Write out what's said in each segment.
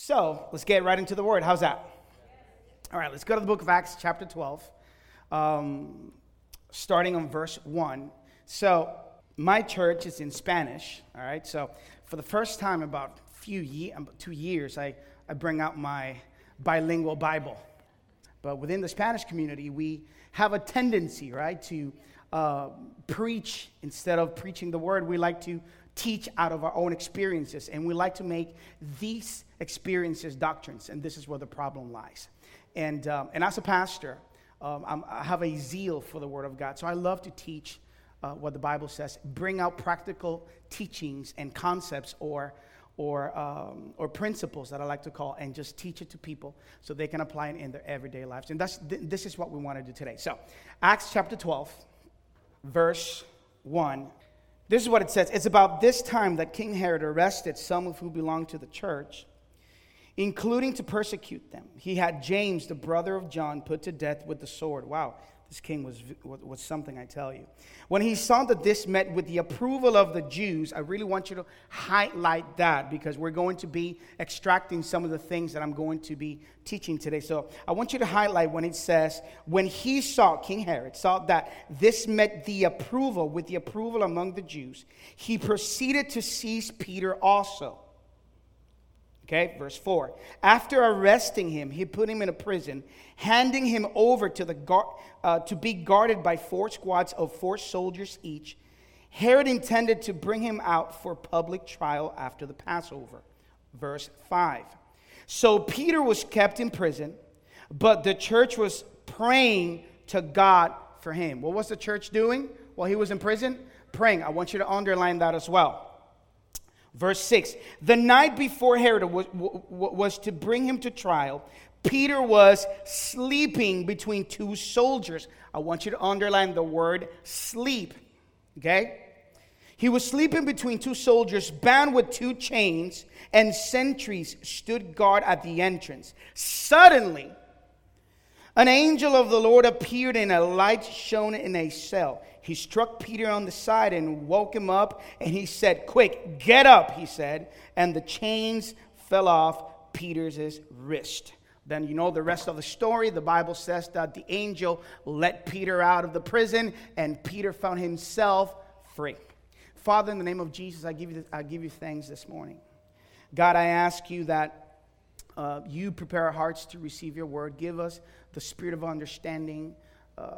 So let's get right into the word. How's that? All right, let's go to the book of Acts, chapter 12, um, starting on verse 1. So, my church is in Spanish, all right? So, for the first time about few ye- two years, I, I bring out my bilingual Bible. But within the Spanish community, we have a tendency, right, to uh, preach instead of preaching the word. We like to teach out of our own experiences, and we like to make these experiences doctrines, and this is where the problem lies. And, um, and as a pastor, um, i have a zeal for the Word of God, so I love to teach uh, what the Bible says, bring out practical teachings and concepts or or, um, or principles that I like to call, and just teach it to people so they can apply it in their everyday lives. And that's, th- this is what we want to do today. So, Acts chapter 12, verse 1 this is what it says. It's about this time that King Herod arrested some of who belonged to the church, including to persecute them. He had James, the brother of John, put to death with the sword. Wow, this king was, was something, I tell you. When he saw that this met with the approval of the Jews, I really want you to highlight that because we're going to be extracting some of the things that I'm going to be teaching today. So I want you to highlight when it says, when he saw, King Herod saw that this met the approval, with the approval among the Jews, he proceeded to seize Peter also. Okay, verse 4. After arresting him, he put him in a prison, handing him over to, the guard, uh, to be guarded by four squads of four soldiers each. Herod intended to bring him out for public trial after the Passover. Verse 5. So Peter was kept in prison, but the church was praying to God for him. What was the church doing while he was in prison? Praying. I want you to underline that as well. Verse 6 The night before Herod was, was to bring him to trial, Peter was sleeping between two soldiers. I want you to underline the word sleep. Okay? He was sleeping between two soldiers, bound with two chains, and sentries stood guard at the entrance. Suddenly, an angel of the Lord appeared, and a light shone in a cell. He struck Peter on the side and woke him up, and he said, Quick, get up, he said. And the chains fell off Peter's wrist. Then you know the rest of the story. The Bible says that the angel let Peter out of the prison, and Peter found himself free. Father, in the name of Jesus, I give you, I give you thanks this morning. God, I ask you that uh, you prepare our hearts to receive your word. Give us the spirit of understanding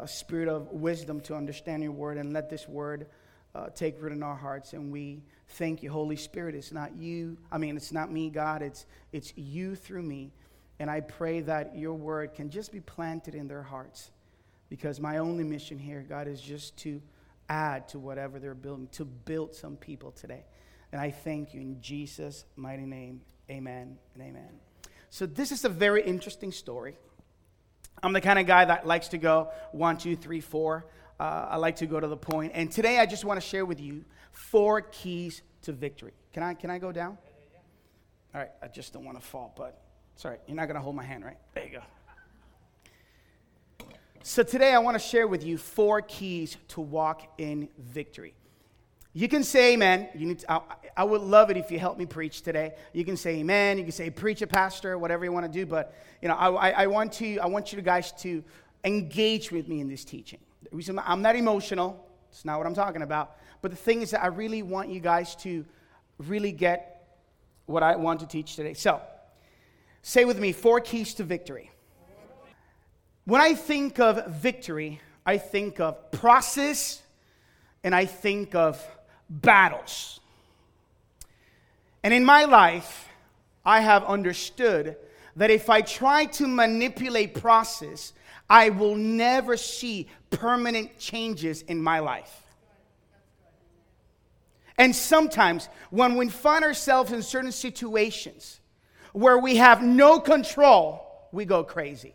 a spirit of wisdom to understand your word and let this word uh, take root in our hearts. And we thank you, Holy Spirit. It's not you, I mean, it's not me, God, it's, it's you through me. And I pray that your word can just be planted in their hearts because my only mission here, God, is just to add to whatever they're building, to build some people today. And I thank you in Jesus' mighty name. Amen and amen. So, this is a very interesting story. I'm the kind of guy that likes to go one, two, three, four. Uh, I like to go to the point. And today I just want to share with you four keys to victory. Can I, can I go down? All right, I just don't want to fall, but sorry, you're not going to hold my hand, right? There you go. So today I want to share with you four keys to walk in victory. You can say amen. You need to, I, I, would love it if you help me preach today. You can say amen. You can say preach a pastor, whatever you want to do. But you know, I, I, want to I want you guys to engage with me in this teaching. I'm not emotional. It's not what I'm talking about. But the thing is that I really want you guys to really get what I want to teach today. So, say with me four keys to victory. When I think of victory, I think of process and I think of battles. And in my life, I have understood that if I try to manipulate process, I will never see permanent changes in my life. And sometimes when we find ourselves in certain situations where we have no control, we go crazy.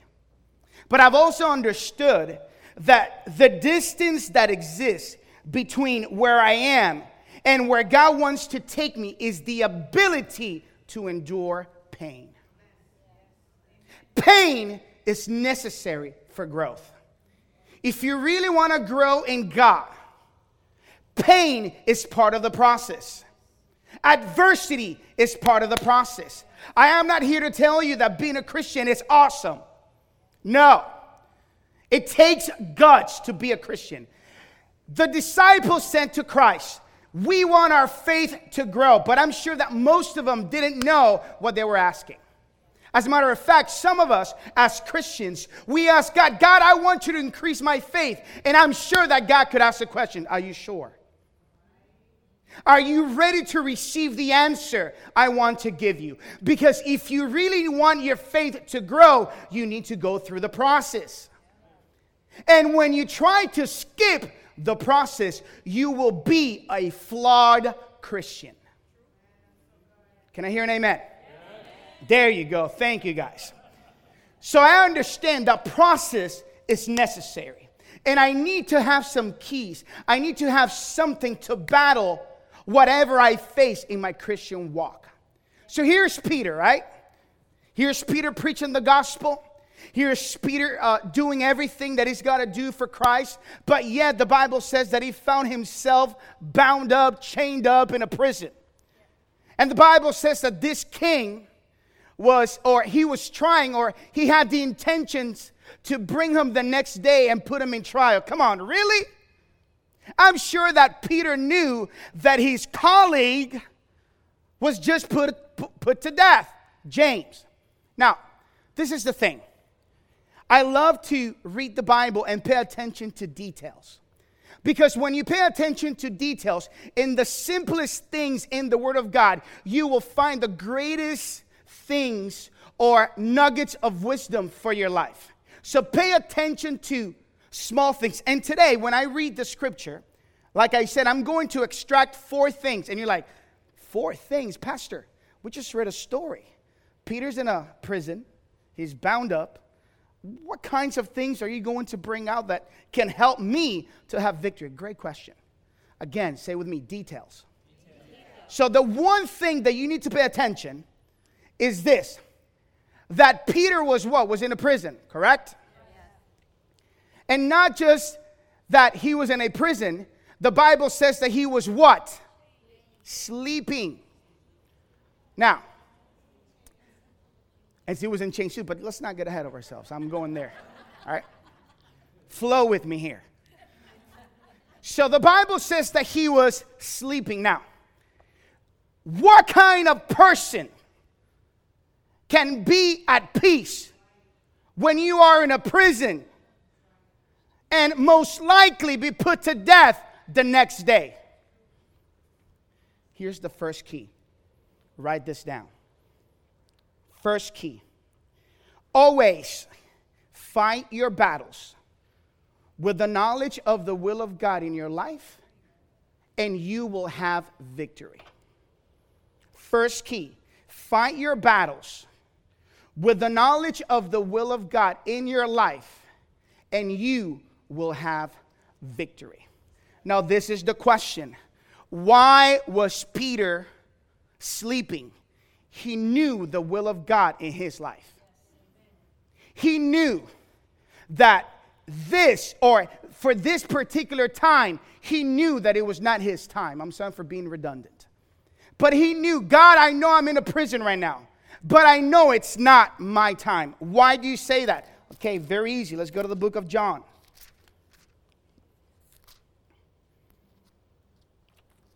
But I've also understood that the distance that exists between where I am and where God wants to take me is the ability to endure pain. Pain is necessary for growth. If you really want to grow in God, pain is part of the process. Adversity is part of the process. I am not here to tell you that being a Christian is awesome. No. It takes guts to be a Christian. The disciples sent to Christ, we want our faith to grow, but I'm sure that most of them didn't know what they were asking. As a matter of fact, some of us as Christians, we ask God, God, I want you to increase my faith. And I'm sure that God could ask the question, Are you sure? Are you ready to receive the answer I want to give you? Because if you really want your faith to grow, you need to go through the process. And when you try to skip the process, you will be a flawed Christian. Can I hear an amen? amen? There you go. Thank you, guys. So I understand that process is necessary. And I need to have some keys. I need to have something to battle whatever I face in my Christian walk. So here's Peter, right? Here's Peter preaching the gospel. Here's Peter uh, doing everything that he's got to do for Christ, but yet the Bible says that he found himself bound up, chained up in a prison. And the Bible says that this king was, or he was trying, or he had the intentions to bring him the next day and put him in trial. Come on, really? I'm sure that Peter knew that his colleague was just put, put to death, James. Now, this is the thing. I love to read the Bible and pay attention to details. Because when you pay attention to details in the simplest things in the Word of God, you will find the greatest things or nuggets of wisdom for your life. So pay attention to small things. And today, when I read the scripture, like I said, I'm going to extract four things. And you're like, four things? Pastor, we just read a story. Peter's in a prison, he's bound up. What kinds of things are you going to bring out that can help me to have victory? Great question. Again, say with me details. So, the one thing that you need to pay attention is this that Peter was what? Was in a prison, correct? And not just that he was in a prison, the Bible says that he was what? Sleeping. Now, as he was in chain suit, but let's not get ahead of ourselves. I'm going there. All right? Flow with me here. So the Bible says that he was sleeping. Now, what kind of person can be at peace when you are in a prison and most likely be put to death the next day. Here's the first key. Write this down. First key. Always fight your battles with the knowledge of the will of God in your life, and you will have victory. First key fight your battles with the knowledge of the will of God in your life, and you will have victory. Now, this is the question why was Peter sleeping? He knew the will of God in his life. He knew that this, or for this particular time, he knew that it was not his time. I'm sorry for being redundant. But he knew, God, I know I'm in a prison right now, but I know it's not my time. Why do you say that? Okay, very easy. Let's go to the book of John.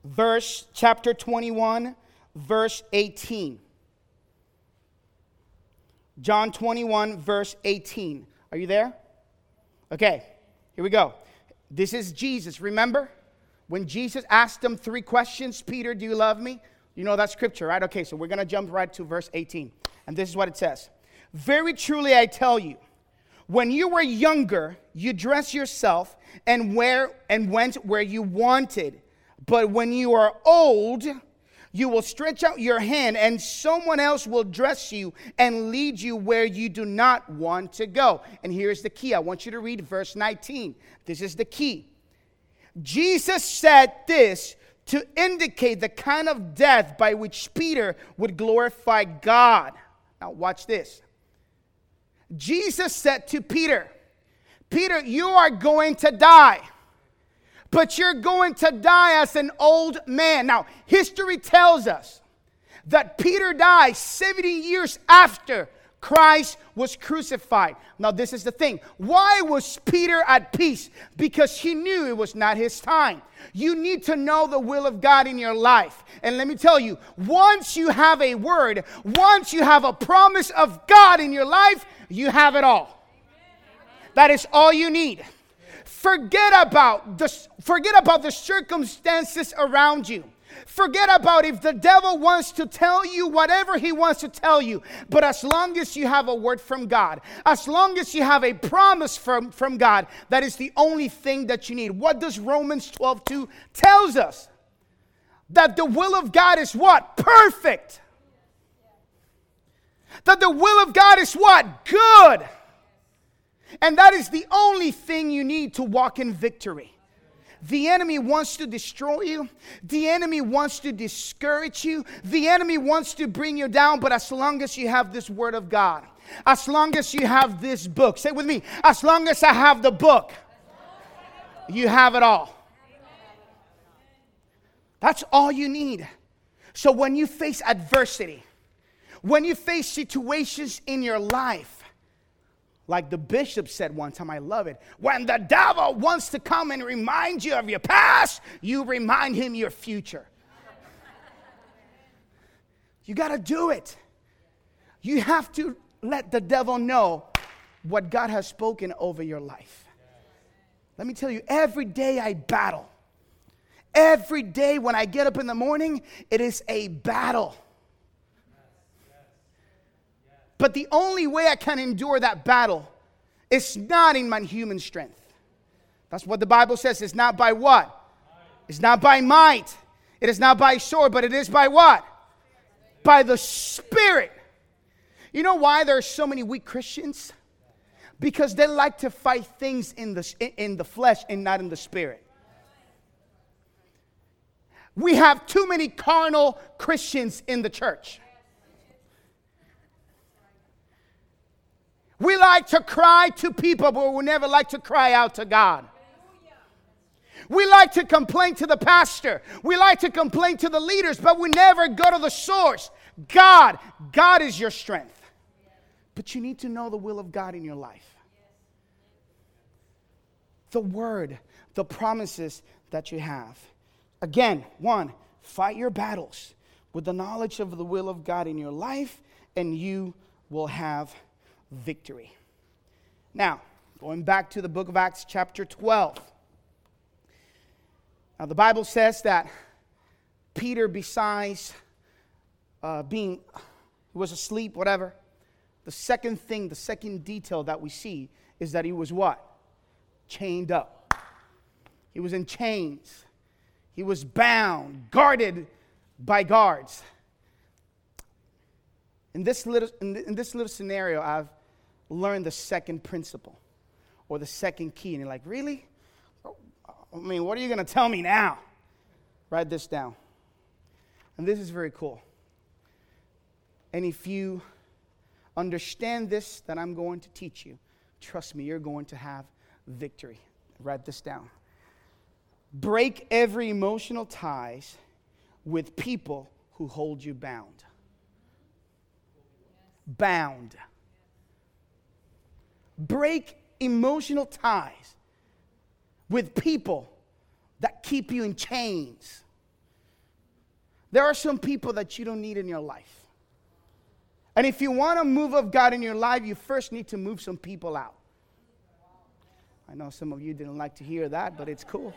verse chapter 21, verse 18. John 21, verse 18. Are you there? Okay, here we go. This is Jesus. Remember when Jesus asked him three questions Peter, do you love me? You know that scripture, right? Okay, so we're going to jump right to verse 18. And this is what it says Very truly I tell you, when you were younger, you dressed yourself and, where, and went where you wanted but when you are old, you will stretch out your hand, and someone else will dress you and lead you where you do not want to go. And here's the key I want you to read verse 19. This is the key. Jesus said this to indicate the kind of death by which Peter would glorify God. Now, watch this. Jesus said to Peter, Peter, you are going to die but you're going to die as an old man. Now, history tells us that Peter died 70 years after Christ was crucified. Now, this is the thing. Why was Peter at peace? Because he knew it was not his time. You need to know the will of God in your life. And let me tell you, once you have a word, once you have a promise of God in your life, you have it all. That is all you need. Forget about the, forget about the circumstances around you. Forget about if the devil wants to tell you whatever he wants to tell you. But as long as you have a word from God, as long as you have a promise from, from God, that is the only thing that you need. What does Romans 12 2 tells us? That the will of God is what? Perfect. That the will of God is what? Good. And that is the only thing you need to walk in victory. The enemy wants to destroy you. The enemy wants to discourage you. The enemy wants to bring you down. But as long as you have this word of God, as long as you have this book, say with me, as long as I have the book, you have it all. That's all you need. So when you face adversity, when you face situations in your life, like the bishop said one time, I love it. When the devil wants to come and remind you of your past, you remind him your future. You got to do it. You have to let the devil know what God has spoken over your life. Let me tell you, every day I battle. Every day when I get up in the morning, it is a battle. But the only way I can endure that battle is not in my human strength. That's what the Bible says. It's not by what? It's not by might. It is not by sword, but it is by what? By the Spirit. You know why there are so many weak Christians? Because they like to fight things in the, in the flesh and not in the spirit. We have too many carnal Christians in the church. We like to cry to people, but we never like to cry out to God. We like to complain to the pastor. We like to complain to the leaders, but we never go to the source. God, God is your strength. But you need to know the will of God in your life. The word, the promises that you have. Again, one, fight your battles with the knowledge of the will of God in your life, and you will have victory. Now, going back to the book of Acts, chapter 12. Now, the Bible says that Peter, besides uh, being, was asleep, whatever, the second thing, the second detail that we see is that he was what? Chained up. He was in chains. He was bound, guarded by guards. In this little, in this little scenario, I've learn the second principle or the second key. And you're like, really? I mean, what are you going to tell me now? Write this down. And this is very cool. And if you understand this that I'm going to teach you, trust me, you're going to have victory. Write this down. Break every emotional ties with people who hold you bound. Bound break emotional ties with people that keep you in chains. There are some people that you don't need in your life. And if you want a move of God in your life, you first need to move some people out. I know some of you didn't like to hear that, but it's cool.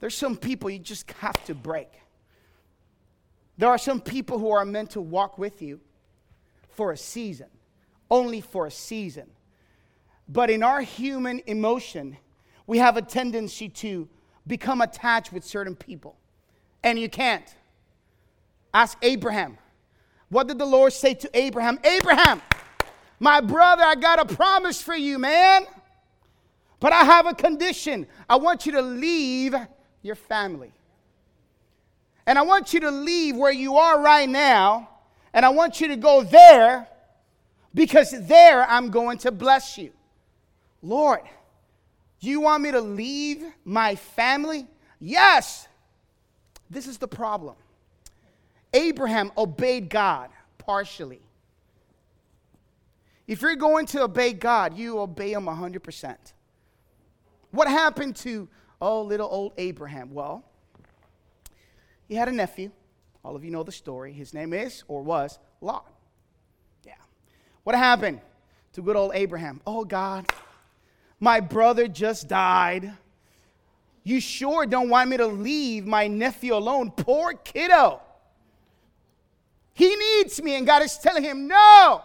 There's some people you just have to break. There are some people who are meant to walk with you, for a season, only for a season. But in our human emotion, we have a tendency to become attached with certain people. And you can't. Ask Abraham. What did the Lord say to Abraham? Abraham, my brother, I got a promise for you, man. But I have a condition. I want you to leave your family. And I want you to leave where you are right now and I want you to go there because there I'm going to bless you. Lord, you want me to leave my family? Yes. this is the problem. Abraham obeyed God partially. If you're going to obey God, you obey Him 100%. What happened to, oh, little old Abraham? Well, he had a nephew. All of you know the story. His name is, or was, Lot. Yeah. What happened to good old Abraham? Oh, God, my brother just died. You sure don't want me to leave my nephew alone? Poor kiddo. He needs me. And God is telling him, No,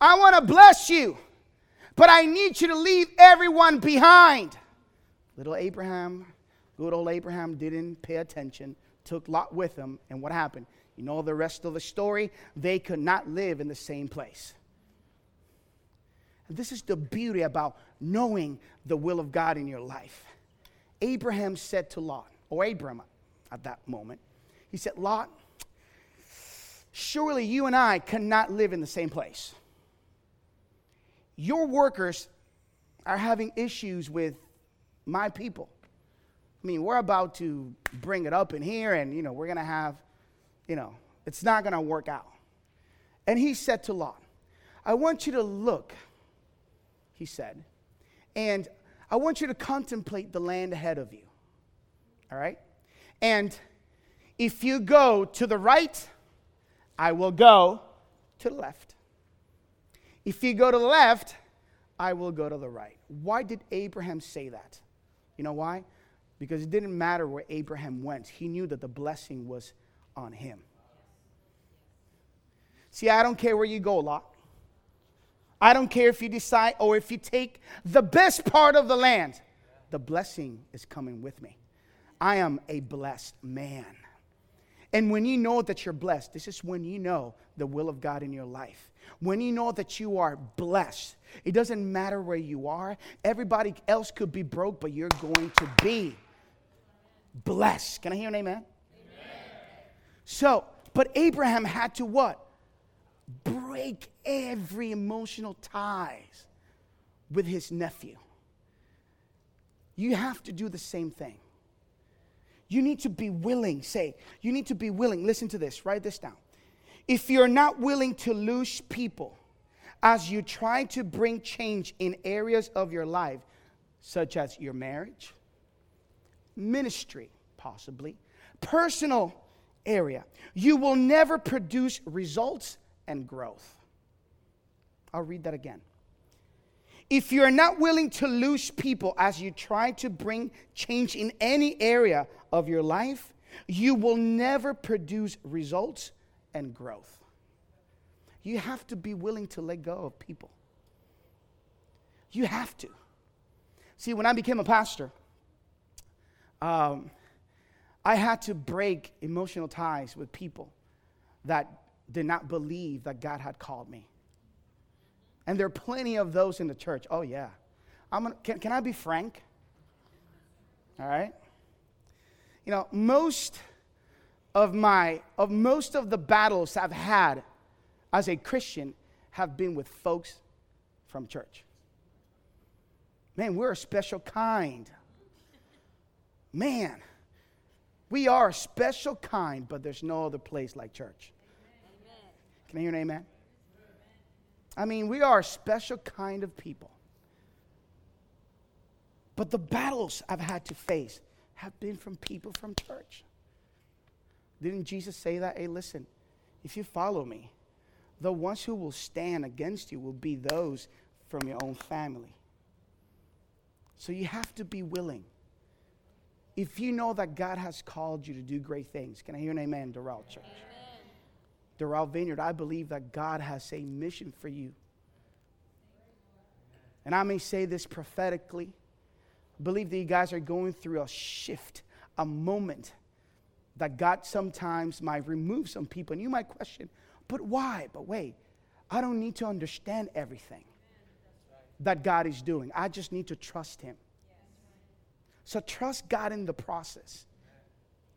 I want to bless you, but I need you to leave everyone behind. Little Abraham, good old Abraham, didn't pay attention, took Lot with him, and what happened? You know the rest of the story? They could not live in the same place. And this is the beauty about knowing the will of God in your life. Abraham said to Lot, or Abram at that moment, he said, Lot, surely you and I cannot live in the same place your workers are having issues with my people. I mean, we're about to bring it up in here, and, you know, we're going to have, you know, it's not going to work out. And he said to Lot, I want you to look, he said, and I want you to contemplate the land ahead of you. All right? And if you go to the right, I will go to the left. If you go to the left, I will go to the right. Why did Abraham say that? You know why? Because it didn't matter where Abraham went, he knew that the blessing was on him. See, I don't care where you go, Lot. I don't care if you decide or if you take the best part of the land, the blessing is coming with me. I am a blessed man. And when you know that you're blessed, this is when you know the will of God in your life. When you know that you are blessed, it doesn't matter where you are. Everybody else could be broke, but you're going to be blessed. Can I hear an amen? amen? So, but Abraham had to what? Break every emotional ties with his nephew. You have to do the same thing. You need to be willing, say, you need to be willing. Listen to this, write this down. If you're not willing to lose people as you try to bring change in areas of your life, such as your marriage, ministry, possibly, personal area, you will never produce results and growth. I'll read that again. If you're not willing to lose people as you try to bring change in any area of your life, you will never produce results and growth. You have to be willing to let go of people. You have to. See, when I became a pastor, um, I had to break emotional ties with people that did not believe that God had called me. And there are plenty of those in the church. Oh, yeah. I'm gonna, can, can I be frank? All right? You know, most of my of most of the battles I've had as a Christian have been with folks from church. Man, we're a special kind. Man, we are a special kind, but there's no other place like church. Amen. Can I hear an amen? I mean, we are a special kind of people. But the battles I've had to face have been from people from church. Didn't Jesus say that? Hey, listen, if you follow me, the ones who will stand against you will be those from your own family. So you have to be willing. If you know that God has called you to do great things, can I hear an amen, Doral Church? Doral Vineyard, I believe that God has a mission for you. And I may say this prophetically. I believe that you guys are going through a shift, a moment that God sometimes might remove some people. And you might question, but why? But wait, I don't need to understand everything that God is doing. I just need to trust Him. So trust God in the process.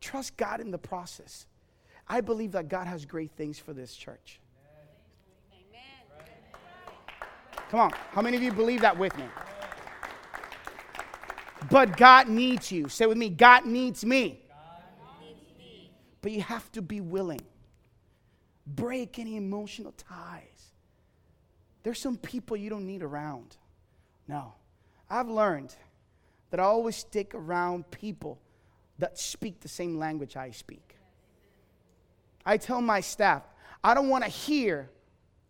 Trust God in the process. I believe that God has great things for this church. Amen. Come on, how many of you believe that with me? But God needs you. Say with me, God needs me. But you have to be willing. Break any emotional ties. There's some people you don't need around. No. I've learned that I always stick around people that speak the same language I speak. I tell my staff, I don't want to hear,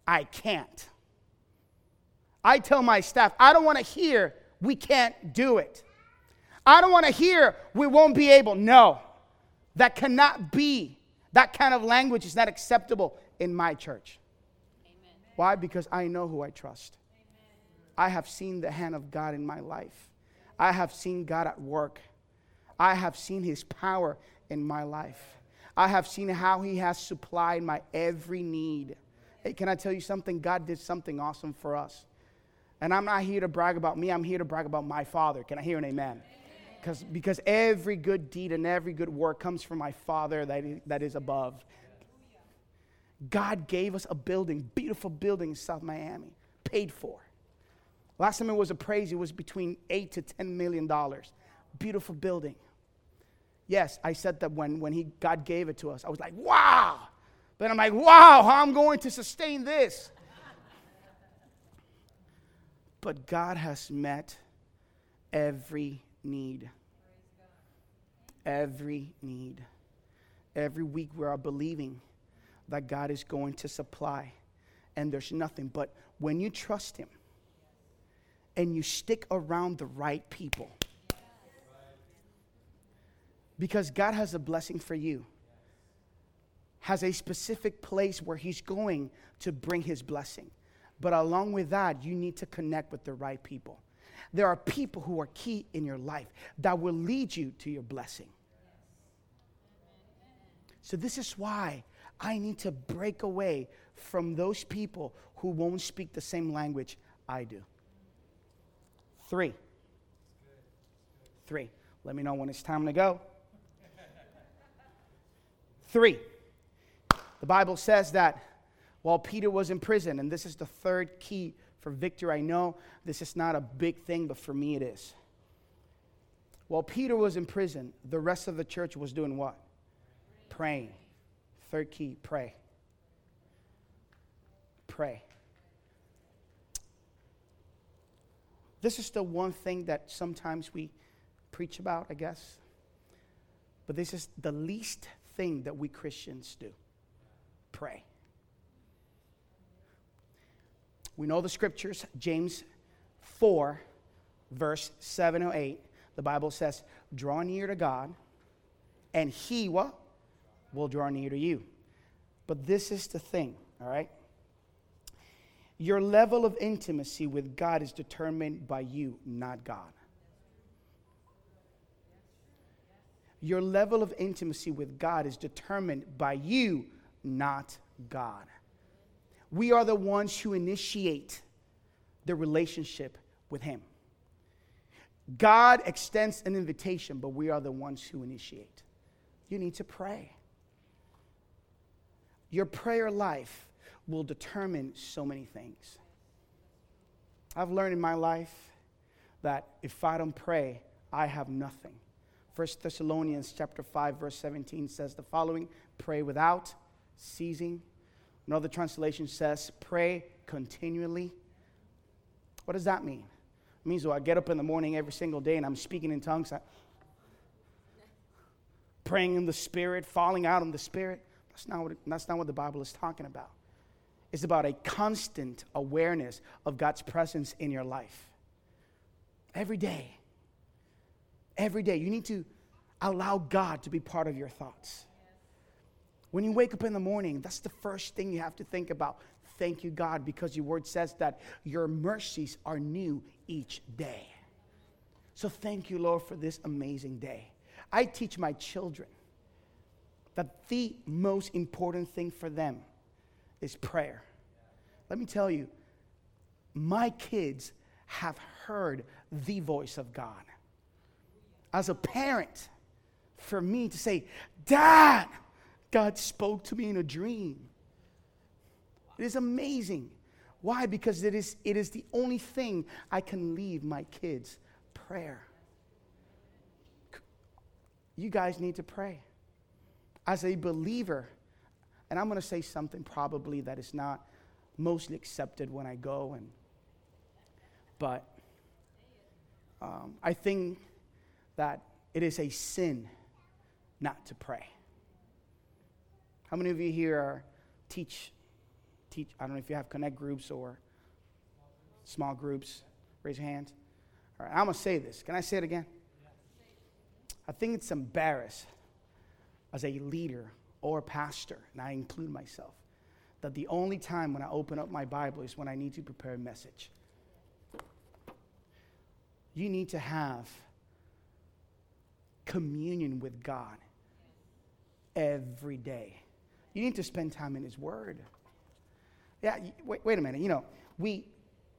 I can't. I tell my staff, I don't want to hear, we can't do it. I don't want to hear, we won't be able. No, that cannot be. That kind of language is not acceptable in my church. Amen. Why? Because I know who I trust. Amen. I have seen the hand of God in my life. I have seen God at work. I have seen his power in my life. I have seen how He has supplied my every need. Hey, can I tell you something? God did something awesome for us. And I'm not here to brag about me, I'm here to brag about my Father. Can I hear an amen? Because, because every good deed and every good work comes from my Father that is, that is above. God gave us a building, beautiful building in South Miami, paid for. Last time it was appraised, it was between eight to ten million dollars. Beautiful building. Yes, I said that when, when he, God gave it to us. I was like, wow. But I'm like, wow, how I'm going to sustain this. but God has met every need. Every need. Every week we are believing that God is going to supply. And there's nothing. But when you trust Him and you stick around the right people, because God has a blessing for you, has a specific place where He's going to bring His blessing. But along with that, you need to connect with the right people. There are people who are key in your life that will lead you to your blessing. So, this is why I need to break away from those people who won't speak the same language I do. Three. Three. Let me know when it's time to go. Three, the Bible says that while Peter was in prison, and this is the third key for victory, I know this is not a big thing, but for me it is. While Peter was in prison, the rest of the church was doing what? Praying. Third key, pray. Pray. This is the one thing that sometimes we preach about, I guess. But this is the least thing that we Christians do pray. We know the scriptures, James 4, verse 7 or 8. The Bible says, Draw near to God, and He what? Will draw near to you. But this is the thing, all right? Your level of intimacy with God is determined by you, not God. Your level of intimacy with God is determined by you, not God. We are the ones who initiate the relationship with Him. God extends an invitation, but we are the ones who initiate. You need to pray. Your prayer life will determine so many things. I've learned in my life that if I don't pray, I have nothing. 1 Thessalonians chapter 5 verse 17 says the following, pray without ceasing. Another translation says pray continually. What does that mean? It means well, I get up in the morning every single day and I'm speaking in tongues, praying in the spirit, falling out in the spirit. That's not what, that's not what the Bible is talking about. It's about a constant awareness of God's presence in your life. Every day every day. You need to allow God to be part of your thoughts. When you wake up in the morning, that's the first thing you have to think about. Thank you, God, because your word says that your mercies are new each day. So thank you, Lord, for this amazing day. I teach my children that the most important thing for them is prayer. Let me tell you, my kids have heard the voice of God as a parent for me to say, Dad, God spoke to me in a dream. It is amazing. Why? Because it is, it is the only thing I can leave my kids prayer. You guys need to pray. as a believer, and I'm going to say something probably that is not mostly accepted when I go, and but um, I think that it is a sin not to pray. How many of you here are teach teach? I don't know if you have connect groups or small groups. Raise your hand. All right, I'm gonna say this. Can I say it again? I think it's embarrassed as a leader or pastor, and I include myself, that the only time when I open up my Bible is when I need to prepare a message. You need to have communion with God every day. You need to spend time in His Word. Yeah, wait, wait a minute. You know, we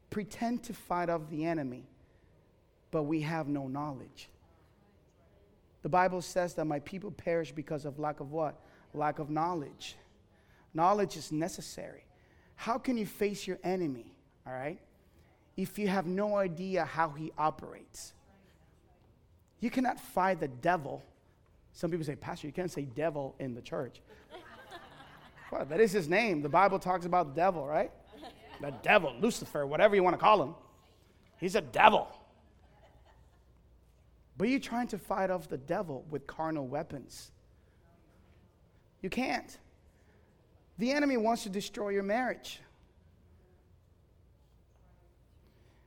pretend to fight off the enemy, but we have no knowledge. The Bible says that my people perish because of lack of what? Lack of knowledge. Knowledge is necessary. How can you face your enemy, all right, if you have no idea how he operates? You cannot fight the devil. Some people say, Pastor, you can't say devil in the church. well, that is his name. The Bible talks about the devil, right? The devil, Lucifer, whatever you want to call him. He's a devil. But you're trying to fight off the devil with carnal weapons. You can't. The enemy wants to destroy your marriage.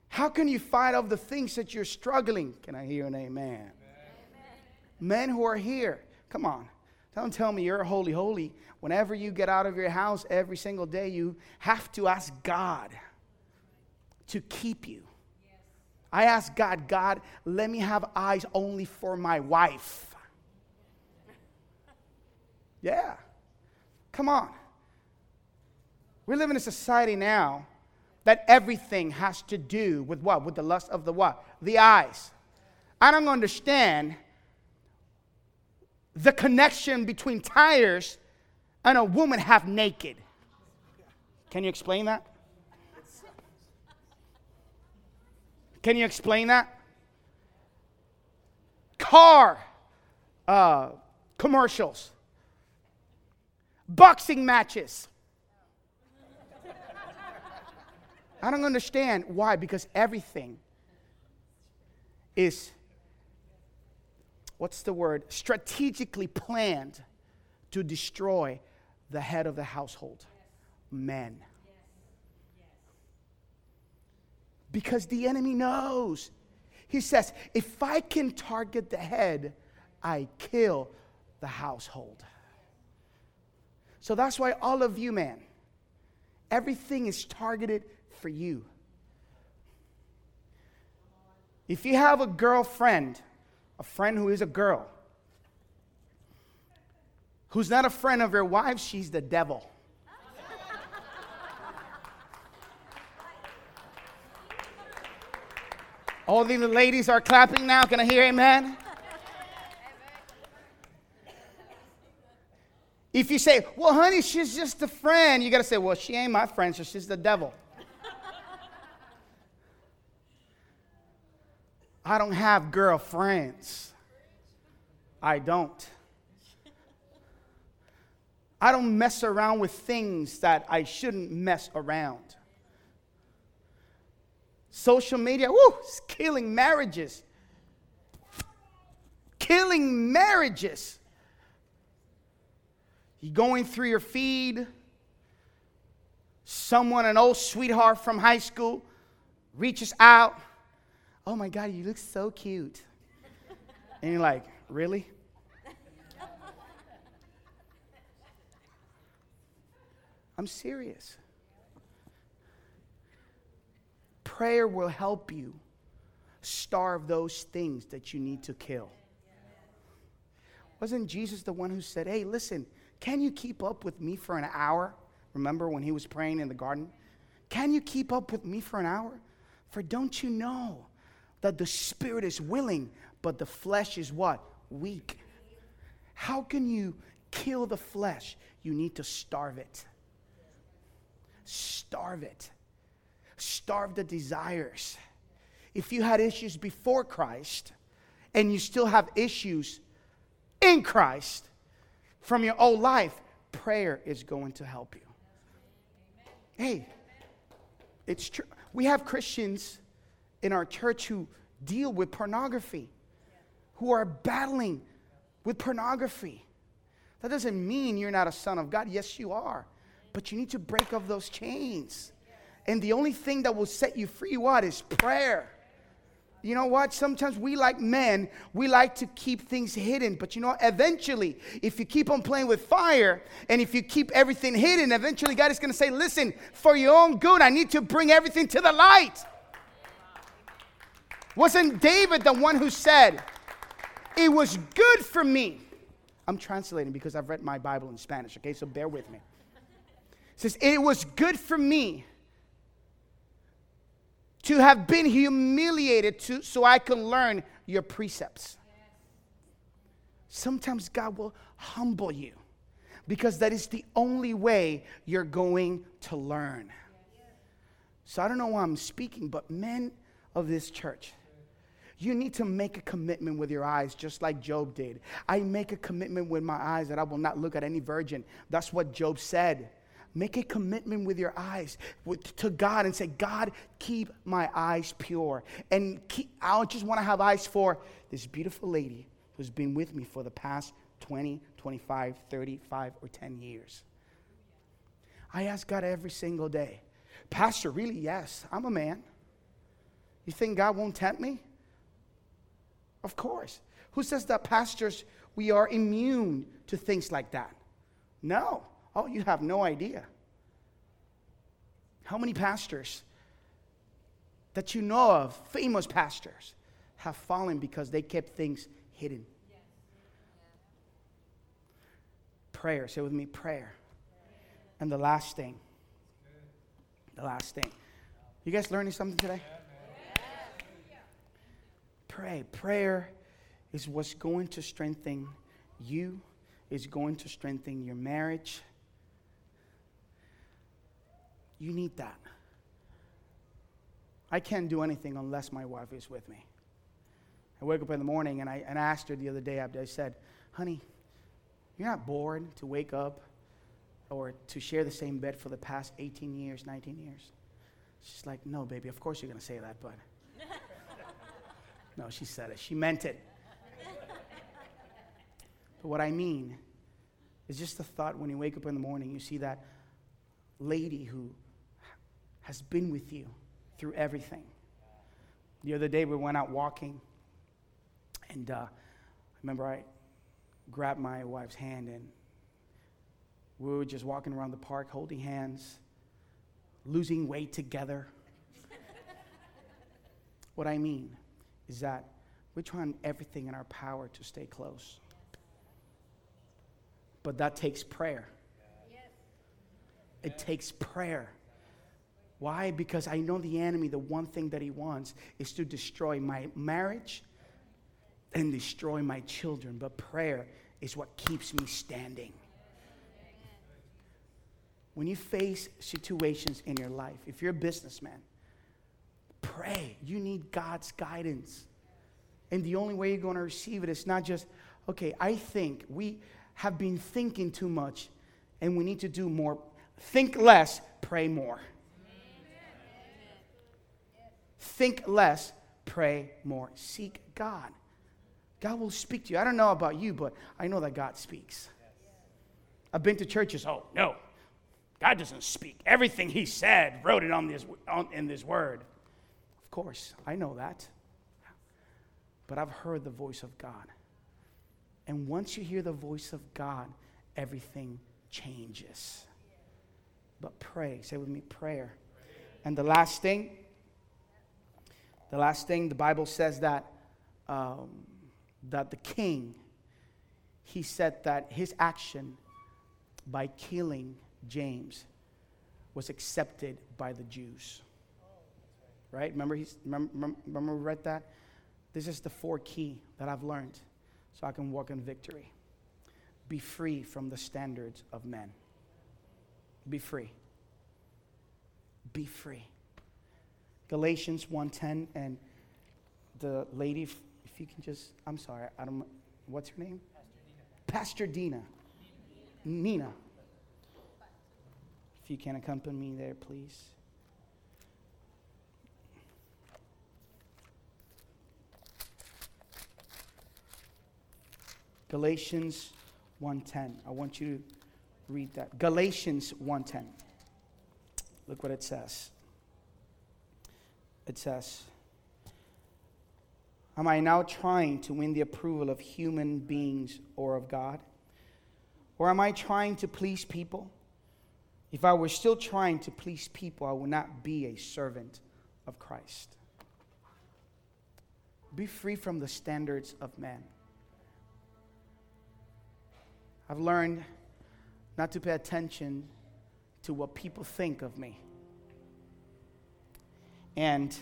How can you fight off the things that you're struggling? Can I hear an amen? amen? Men who are here, come on. Don't tell me you're holy, holy. Whenever you get out of your house every single day, you have to ask God to keep you. I ask God, God, let me have eyes only for my wife. Yeah. Come on. We live in a society now that everything has to do with what? With the lust of the what? The eyes. I don't understand the connection between tires and a woman half naked. Can you explain that? Can you explain that? Car uh, commercials, boxing matches. I don't understand why, because everything is, what's the word, strategically planned to destroy the head of the household, men. Because the enemy knows. He says, if I can target the head, I kill the household. So that's why all of you, man, everything is targeted for you. If you have a girlfriend, a friend who is a girl, who's not a friend of your wife, she's the devil. All the ladies are clapping now. Can I hear amen? If you say, well, honey, she's just a friend, you got to say, well, she ain't my friend, so she's the devil. I don't have girlfriends. I don't. I don't mess around with things that I shouldn't mess around. Social media, woo, it's killing marriages. Killing marriages. You're going through your feed, someone, an old sweetheart from high school, reaches out. Oh my God, you look so cute. and you're like, really? I'm serious. Prayer will help you starve those things that you need to kill. Wasn't Jesus the one who said, Hey, listen, can you keep up with me for an hour? Remember when he was praying in the garden? Can you keep up with me for an hour? For don't you know that the spirit is willing, but the flesh is what? Weak. How can you kill the flesh? You need to starve it. Starve it starve the desires. If you had issues before Christ and you still have issues in Christ, from your old life, prayer is going to help you. Hey, it's true. We have Christians in our church who deal with pornography, who are battling with pornography. That doesn't mean you're not a son of God. Yes, you are. But you need to break off those chains. And the only thing that will set you free, what, is prayer. You know what? Sometimes we, like men, we like to keep things hidden. But you know, eventually, if you keep on playing with fire and if you keep everything hidden, eventually God is going to say, Listen, for your own good, I need to bring everything to the light. Wasn't David the one who said, It was good for me? I'm translating because I've read my Bible in Spanish, okay? So bear with me. It says, It was good for me to have been humiliated to, so I can learn your precepts. Sometimes God will humble you because that is the only way you're going to learn. So I don't know why I'm speaking, but men of this church, you need to make a commitment with your eyes, just like Job did. I make a commitment with my eyes that I will not look at any virgin. That's what Job said. Make a commitment with your eyes to God and say, God, keep my eyes pure. And keep, I just want to have eyes for this beautiful lady who's been with me for the past 20, 25, 35, or 10 years. I ask God every single day, Pastor, really? Yes, I'm a man. You think God won't tempt me? Of course. Who says that pastors, we are immune to things like that? No. Oh, you have no idea. How many pastors that you know of, famous pastors, have fallen because they kept things hidden? Prayer. Say with me, prayer. And the last thing. The last thing. You guys learning something today? Pray. Prayer is what's going to strengthen you, is going to strengthen your marriage you need that. I can't do anything unless my wife is with me. I wake up in the morning and I, and I asked her the other day, I said, honey, you're not bored to wake up or to share the same bed for the past 18 years, 19 years? She's like, no, baby, of course you're going to say that, but. no, she said it. She meant it. but what I mean is just the thought when you wake up in the morning, you see that lady who has been with you through everything. The other day we went out walking, and uh, I remember I grabbed my wife's hand, and we were just walking around the park holding hands, losing weight together. what I mean is that we're trying everything in our power to stay close. But that takes prayer. It takes prayer. Why? Because I know the enemy, the one thing that he wants is to destroy my marriage and destroy my children. But prayer is what keeps me standing. When you face situations in your life, if you're a businessman, pray. You need God's guidance. And the only way you're going to receive it is not just, okay, I think we have been thinking too much and we need to do more. Think less, pray more. Think less, pray more. Seek God. God will speak to you. I don't know about you, but I know that God speaks. I've been to churches, oh, no, God doesn't speak. Everything He said, wrote it on this, on, in this word. Of course, I know that. But I've heard the voice of God. And once you hear the voice of God, everything changes. But pray. Say with me, prayer. And the last thing, the last thing, the Bible says that, um, that the king, he said that his action by killing James was accepted by the Jews. Right? Remember, he's, remember, remember we read that? This is the four key that I've learned so I can walk in victory. Be free from the standards of men. Be free. Be free. Galatians 1:10 and the lady if you can just I'm sorry, I don't what's her name? Pastor Dina. Pastor Dina. Nina. If you can accompany me there, please. Galatians 1:10. I want you to read that. Galatians 1:10. Look what it says. It says, Am I now trying to win the approval of human beings or of God? Or am I trying to please people? If I were still trying to please people, I would not be a servant of Christ. Be free from the standards of man. I've learned not to pay attention to what people think of me. And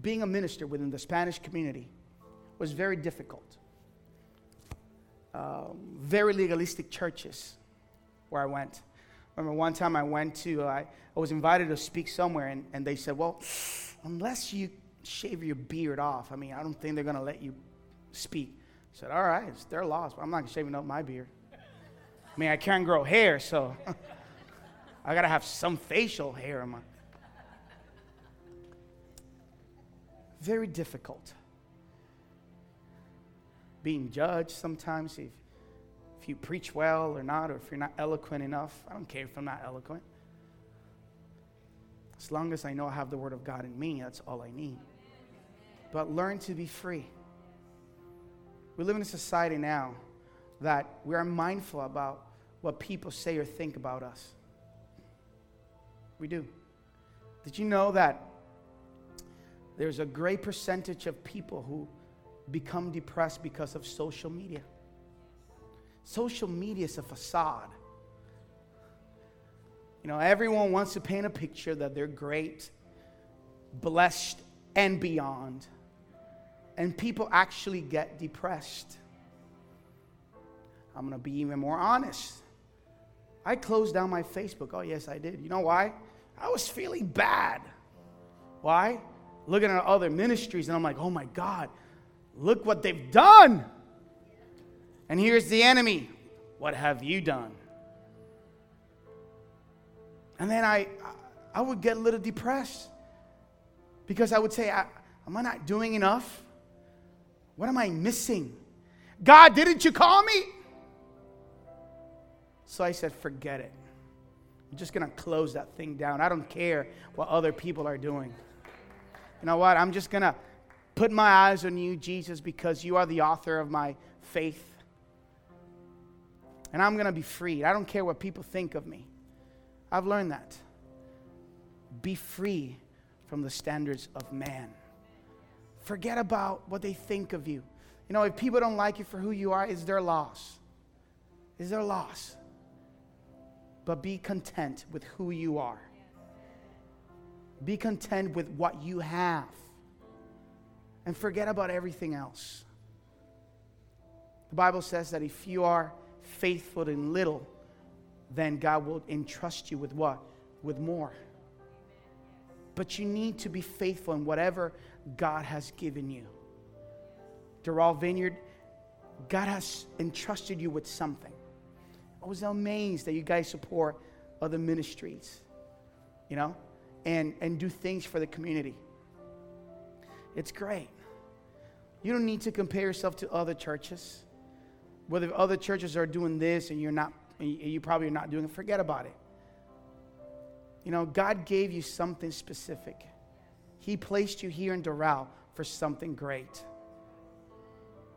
being a minister within the Spanish community was very difficult. Um, very legalistic churches where I went. Remember one time I went to, uh, I, I was invited to speak somewhere, and, and they said, Well, unless you shave your beard off, I mean, I don't think they're going to let you speak. I said, All right, it's their loss, but I'm not shaving up my beard. I mean, I can't grow hair, so I got to have some facial hair on my. Very difficult. Being judged sometimes if, if you preach well or not, or if you're not eloquent enough. I don't care if I'm not eloquent. As long as I know I have the Word of God in me, that's all I need. But learn to be free. We live in a society now that we are mindful about what people say or think about us. We do. Did you know that there's a great percentage of people who become depressed because of social media? Social media is a facade. You know, everyone wants to paint a picture that they're great, blessed, and beyond. And people actually get depressed. I'm going to be even more honest. I closed down my Facebook. Oh, yes, I did. You know why? I was feeling bad. Why? Looking at other ministries, and I'm like, oh my God, look what they've done. And here's the enemy. What have you done? And then I, I would get a little depressed because I would say, I, Am I not doing enough? What am I missing? God, didn't you call me? So I said, forget it. I'm just going to close that thing down. I don't care what other people are doing. You know what? I'm just going to put my eyes on you, Jesus, because you are the author of my faith. And I'm going to be freed. I don't care what people think of me. I've learned that. Be free from the standards of man. Forget about what they think of you. You know, if people don't like you for who you are, it's their loss. It's their loss but be content with who you are. Be content with what you have. And forget about everything else. The Bible says that if you are faithful in little, then God will entrust you with what? With more. But you need to be faithful in whatever God has given you. Doral Vineyard, God has entrusted you with something. I was amazed that you guys support other ministries, you know, and, and do things for the community. It's great. You don't need to compare yourself to other churches. Whether other churches are doing this and you're not, you probably are not doing it, forget about it. You know, God gave you something specific. He placed you here in Doral for something great.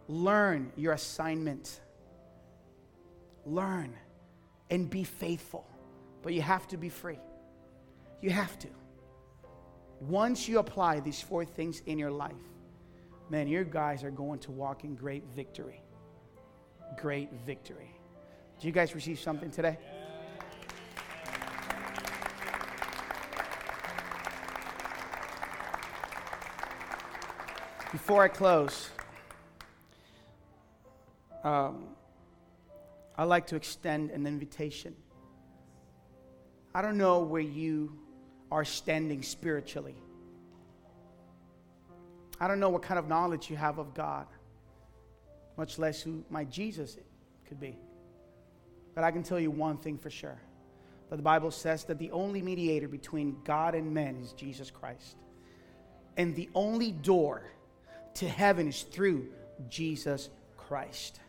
Learn your assignment learn, and be faithful. But you have to be free. You have to. Once you apply these four things in your life, man, your guys are going to walk in great victory. Great victory. Do you guys receive something today? Before I close, um, I'd like to extend an invitation. I don't know where you are standing spiritually. I don't know what kind of knowledge you have of God, much less who my Jesus could be. But I can tell you one thing for sure that the Bible says that the only mediator between God and men is Jesus Christ. And the only door to heaven is through Jesus Christ.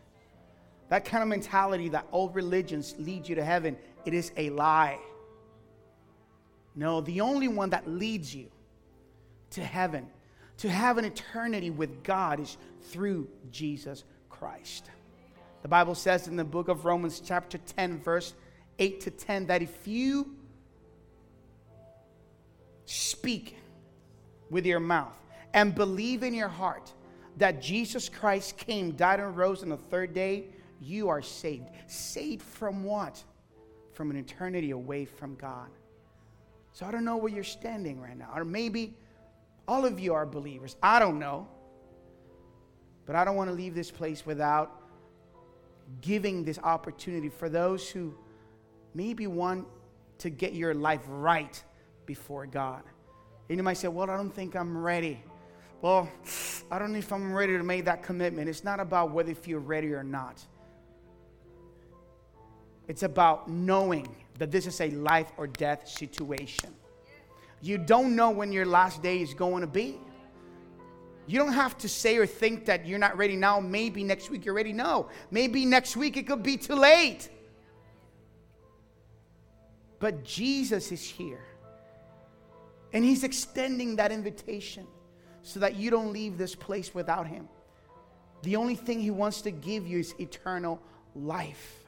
That kind of mentality that all religions lead you to heaven, it is a lie. No, the only one that leads you to heaven, to have an eternity with God, is through Jesus Christ. The Bible says in the book of Romans, chapter 10, verse 8 to 10, that if you speak with your mouth and believe in your heart that Jesus Christ came, died, and rose on the third day, you are saved. Saved from what? From an eternity away from God. So I don't know where you're standing right now. Or maybe all of you are believers. I don't know. But I don't want to leave this place without giving this opportunity for those who maybe want to get your life right before God. And you might say, Well, I don't think I'm ready. Well, I don't know if I'm ready to make that commitment. It's not about whether if you're ready or not. It's about knowing that this is a life or death situation. You don't know when your last day is going to be. You don't have to say or think that you're not ready now. Maybe next week you're ready. No. Maybe next week it could be too late. But Jesus is here. And He's extending that invitation so that you don't leave this place without Him. The only thing He wants to give you is eternal life.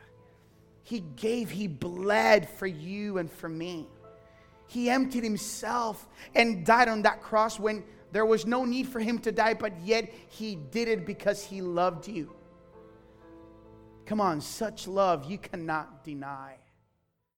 He gave, He bled for you and for me. He emptied Himself and died on that cross when there was no need for Him to die, but yet He did it because He loved you. Come on, such love you cannot deny.